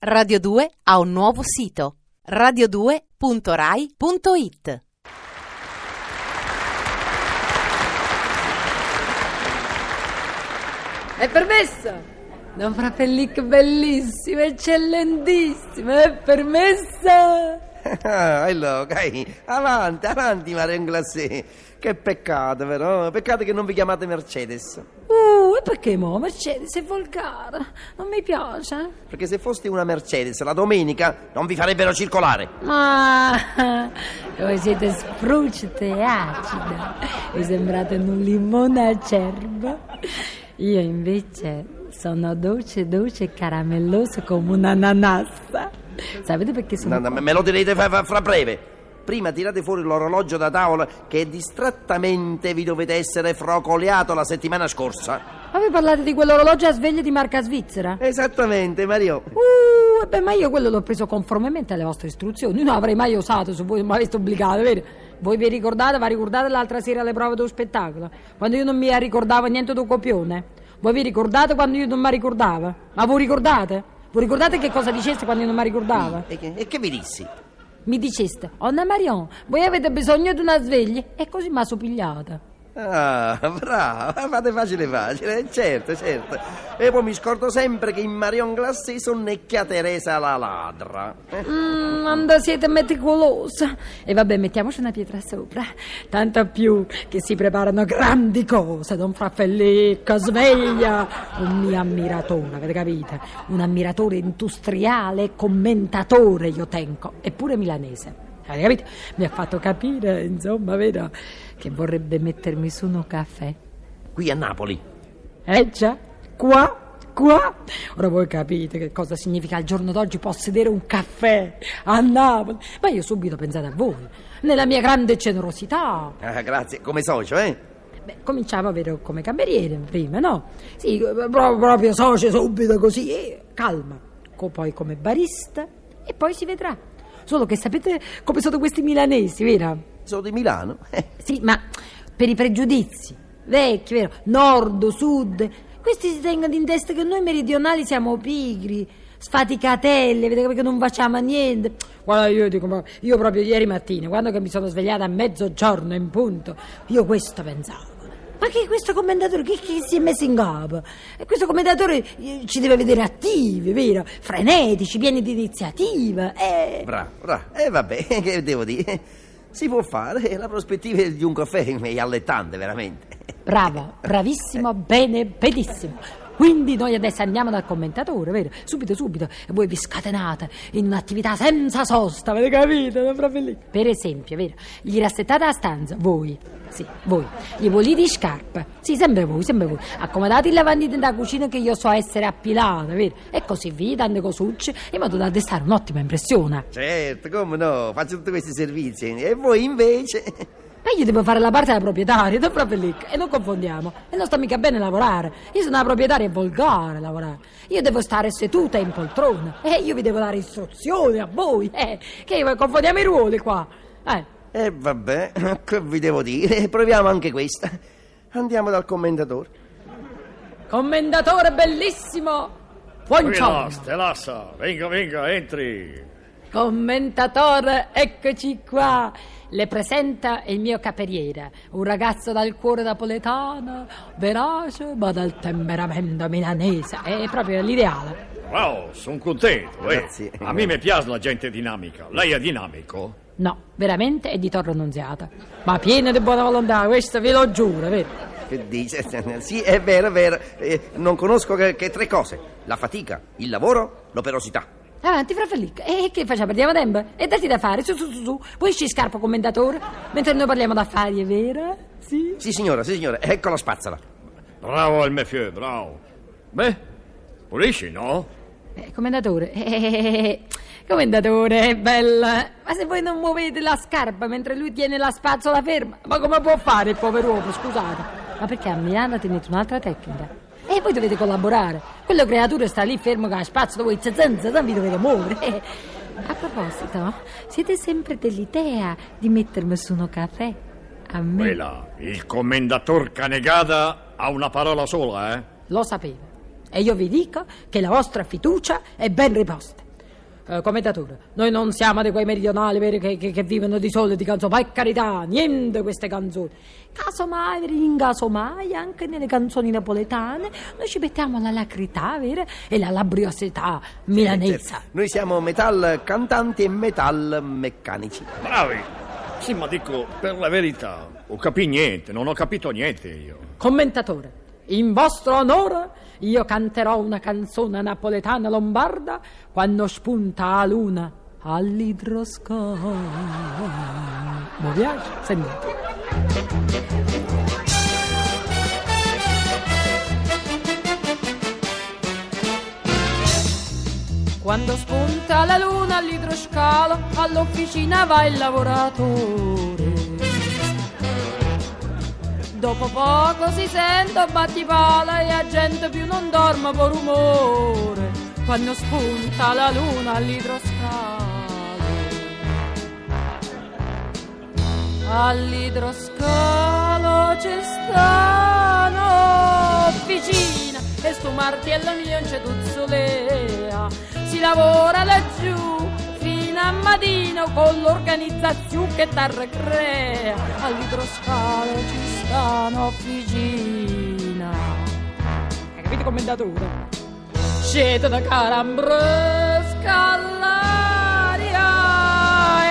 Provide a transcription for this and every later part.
Radio 2 ha un nuovo sito radio2.rai.it È permessa! Don Fratellic bellissimo, eccellentissimo, è permessa! Ah, hello, dai, avanti, avanti, Marion Glacé. Che peccato, vero? Peccato che non vi chiamate Mercedes. Uh, e perché mo? Mercedes è volgare, non mi piace. Perché se foste una Mercedes la domenica non vi farebbero circolare. Ma voi siete sprucite e acida, vi sembrate un limone acerbo. Io invece sono dolce, dolce e caramelloso come un'ananassa. Sapete perché sono... No, no, me lo direte fra, fra- fra breve. Prima tirate fuori l'orologio da tavola che distrattamente vi dovete essere frocoliato la settimana scorsa. Ma voi parlate di quell'orologio a sveglia di marca svizzera? Esattamente, Mario. Uh, beh, ma io quello l'ho preso conformemente alle vostre istruzioni. Non avrei mai usato se voi non mi aveste obbligato, vero? Voi vi ricordate, vi ricordate l'altra sera alle prove dello spettacolo? Quando io non mi ricordavo niente del copione? Voi vi ricordate quando io non mi ricordavo? Ma voi ricordate? Voi ricordate che cosa diceste quando io non mi ricordavo? E che, e che vi dissi? Mi diceste, Onna Marion, voi avete bisogno di una sveglia? E così mi ha sopigliata. Ah, brava, fate facile facile, eh, certo, certo. E poi mi scordo sempre che in Marion Glacé sonnecchia Teresa la ladra. Mmm, anda, siete meticolosa. E vabbè, mettiamoci una pietra sopra. Tanto più che si preparano grandi cose, Don Fraffellicca, sveglia. Un mio ammiratore, avete capito? Un ammiratore industriale commentatore io tengo, eppure milanese. Avete capito? Mi ha fatto capire, insomma, vero, che vorrebbe mettermi su un caffè. Qui a Napoli. Eh già, qua, qua. Ora voi capite che cosa significa al giorno d'oggi possedere un caffè a Napoli. Ma io subito ho pensato a voi, nella mia grande generosità. Ah, grazie, come socio, eh? Beh, cominciavo vero come cameriere prima, no? Sì, proprio, proprio socio subito così, calma. Poi come barista e poi si vedrà. Solo che sapete come sono questi milanesi, vero? Sono di Milano. Eh, Sì, ma per i pregiudizi, vecchi, vero? Nord, sud, questi si tengono in testa che noi meridionali siamo pigri, sfaticatelli, vedete che non facciamo niente. Guarda, io dico, ma io proprio ieri mattina, quando che mi sono svegliata a mezzogiorno in punto, io questo pensavo. Ma che questo commentatore che, che si è messo in capo? E questo commentatore eh, ci deve vedere attivi, vero? Frenetici, pieni di iniziativa. Eh. bravo, bravo. E vabbè, che devo dire? Si può fare, la prospettiva di un caffè è allettante, veramente. Bravo, bravissimo, bene, benissimo. Quindi noi adesso andiamo dal commentatore, vero? Subito, subito. E voi vi scatenate in un'attività senza sosta, avete capito? Proprio lì. Per esempio, vero? Gli rassettate la stanza, voi. Sì, voi. Gli volete scarpe. Sì, sempre voi, sempre voi. Accomodate il lavandino da cucina che io so essere appilata, vero? E così via, tante cosucce, in modo da destare un'ottima impressione. Certo, come no, faccio tutti questi servizi. E voi invece... Ma io devo fare la parte da proprietaria, da proprio lì. E non confondiamo. E non sta mica bene lavorare. Io sono una proprietaria e volgare lavorare. Io devo stare seduta in poltrona. E io vi devo dare istruzioni a voi. Eh, che confondiamo i ruoli qua. Eh, E vabbè, che vi devo dire? Proviamo anche questa. Andiamo dal commentatore. commendatore bellissimo. Buongiorno. Relassa, relassa, venga, venga, entri. Commentatore, eccoci qua. Le presenta il mio caperiere, un ragazzo dal cuore napoletano, verace ma dal temperamento milanese. È proprio l'ideale. Wow, sono contento. eh. Grazie. A me mi piace la gente dinamica. Lei è dinamico? No, veramente è di Torre Annunziata. Ma pieno di buona volontà, questo ve lo giuro, vero? Che dice? Sì, è vero, è vero. Eh, non conosco che, che tre cose. La fatica, il lavoro, l'operosità. Avanti, fra Fellicca. E che facciamo? Perdiamo tempo? E dati da fare, su, su, su, su. Vuoi ci scarpo commentatore? Mentre noi parliamo d'affari, è vero? Sì. Sì, signora, sì, signora. Ecco la spazzola. Bravo il monsieur, bravo. Beh, pulisci, no? Eh, commendatore, eh, commendatore, è bella. Ma se voi non muovete la scarpa mentre lui tiene la spazzola ferma, ma come può fare il pover'uomo, scusate? Ma perché a Milano tenete un'altra tecnica? E voi dovete collaborare. Quello creatura sta lì fermo con la spazzola, voi zazan, zazan, vi dovete muovere. A proposito, siete sempre dell'idea di mettermi su uno caffè? A me? Quella, il commendator Canegada ha una parola sola, eh? Lo sapevo. E io vi dico che la vostra fiducia è ben riposta. Eh, commentatore, noi non siamo di quei meridionali veri che, che- che vivono di soldi di canzoni, per carità, niente queste canzoni. Casomai, in casomai, anche nelle canzoni napoletane, noi ci mettiamo la lacrità, vero? E la laboriosità milanese. Noi siamo metal cantanti e metal meccanici. Bravi! Sì, ma dico, per la verità, ho capito niente, non ho capito niente io. Commentatore, in vostro onore io canterò una canzone napoletana lombarda quando spunta la luna all'idroscalo. Mi piace? Sentite. Quando spunta la luna all'idroscalo, all'officina va il lavoratore. Dopo poco si sente battipala e la gente più non dorme per rumore quando spunta la luna all'idroscalo. All'idroscalo c'è sta un'officina e sto martello mio c'è tuzzolea. Si lavora laggiù fino a mattino con l'organizzazione che t'arre crea. All'idroscalo ci sta un'officina. Hai capito commentatore? Scete da Calambrosca all'aria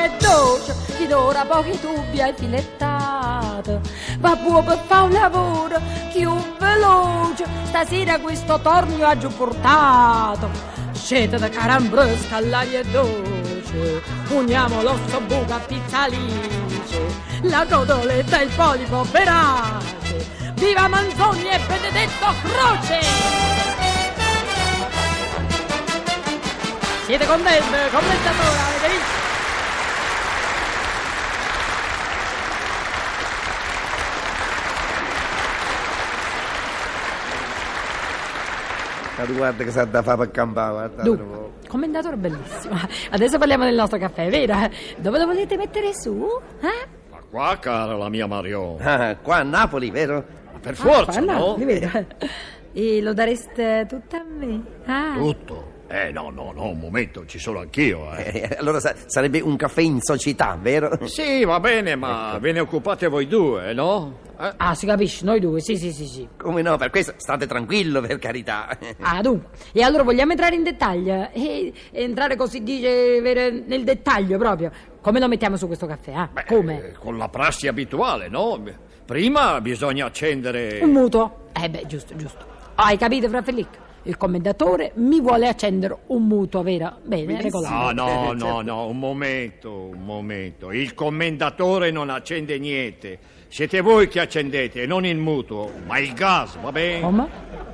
e dolce, ti d'ora pochi tubi hai filettato. Va buono per fare un lavoro più veloce, stasera questo tornio ha giù portato. Scete da Calambrosca all'aria e dolce, uniamo l'osso buco a pizzalice, la codoletta e il polipo verace. Viva Manzoni e Benedetto Croce! Siete contenti? Commentatore, avete visto? Ma guarda che sa da fare per campare, guarda. Dunque, commentatore bellissimo. Adesso parliamo del nostro caffè, vero? Dove lo volete mettere su? Eh? Ma qua, cara la mia Marion, Ah, qua a Napoli, vero? per forza, Ah, no? li vedo. E lo dareste tutto a me? Ah. Tutto. Eh, no, no, no, un momento, ci sono anch'io, eh. Eh, allora sa- sarebbe un caffè in società, vero? Sì, va bene, ma ve ne occupate voi due, no? Eh? Ah, si capisce, noi due, sì, sì, sì, sì. Come no, per questo state tranquillo, per carità. Ah, dunque. E allora vogliamo entrare in dettaglio? E, entrare così dice vero, nel dettaglio proprio. Come lo mettiamo su questo caffè? Ah, Beh, come? eh, Con la prassi abituale, no? Prima bisogna accendere... Un mutuo. Eh beh, giusto, giusto. Hai capito, fra Felic? Il commendatore mi vuole accendere un mutuo, vero? Bene, regolare. No, no, no, certo. no, un momento, un momento. Il commendatore non accende niente. Siete voi che accendete, non il mutuo, ma il gas, va bene? Come?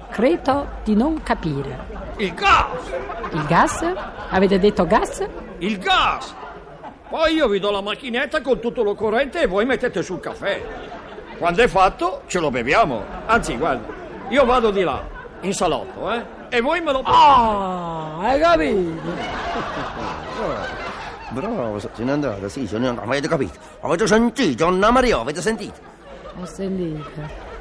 Credo di non capire. Il gas! Il gas? Avete detto gas? Il gas! Poi io vi do la macchinetta con tutto lo corrente e voi mettete sul caffè. Quando è fatto, ce lo beviamo. Anzi, guarda, io vado di là, in salotto, eh? E voi me lo... Ah, hai capito? Bravo, se n'è andato, sì, se n'è andato. Avete capito? Avete sentito, Anna Maria, avete sentito? Ho sentito.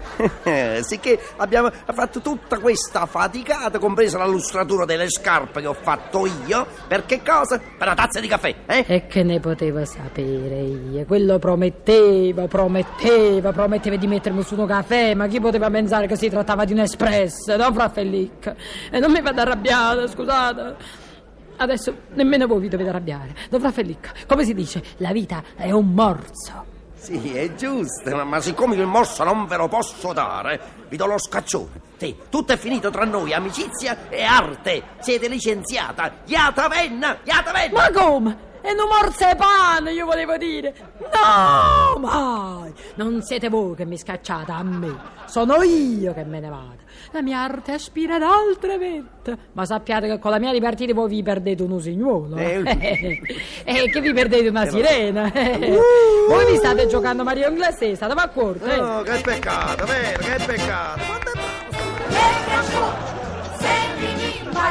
Sicché abbiamo fatto tutta questa faticata, compresa la lustratura delle scarpe che ho fatto io. Per che cosa? Per una tazza di caffè, eh? E che ne potevo sapere io? Quello prometteva, prometteva, prometteva di mettermi su un caffè, ma chi poteva pensare che si trattava di un espresso, no, fra Felic? E non mi vado arrabbiata, scusate. Adesso nemmeno voi vi dovete arrabbiare. Dovrà Felic, come si dice, la vita è un morso. Sì, è giusto, ma, siccome il morso non ve lo posso dare, vi do lo scaccione. Sì, tutto è finito tra noi, amicizia e arte. Siete licenziata. Iata venna, iata venna. Ma come? E non morse pane, io volevo dire. No, mai. Non siete voi che mi scacciate a me. Sono io che me ne vado. La mia arte aspira ad altre vette. Ma sappiate che con la mia dipartita voi vi perdete un usignuolo. Eh. E che vi perdete una sirena. Voi vi state giocando Mario Inglese, state d'accordo? Eh? No, che peccato, vero, che peccato. Quanto è bravo. E fra poco, se finì, ma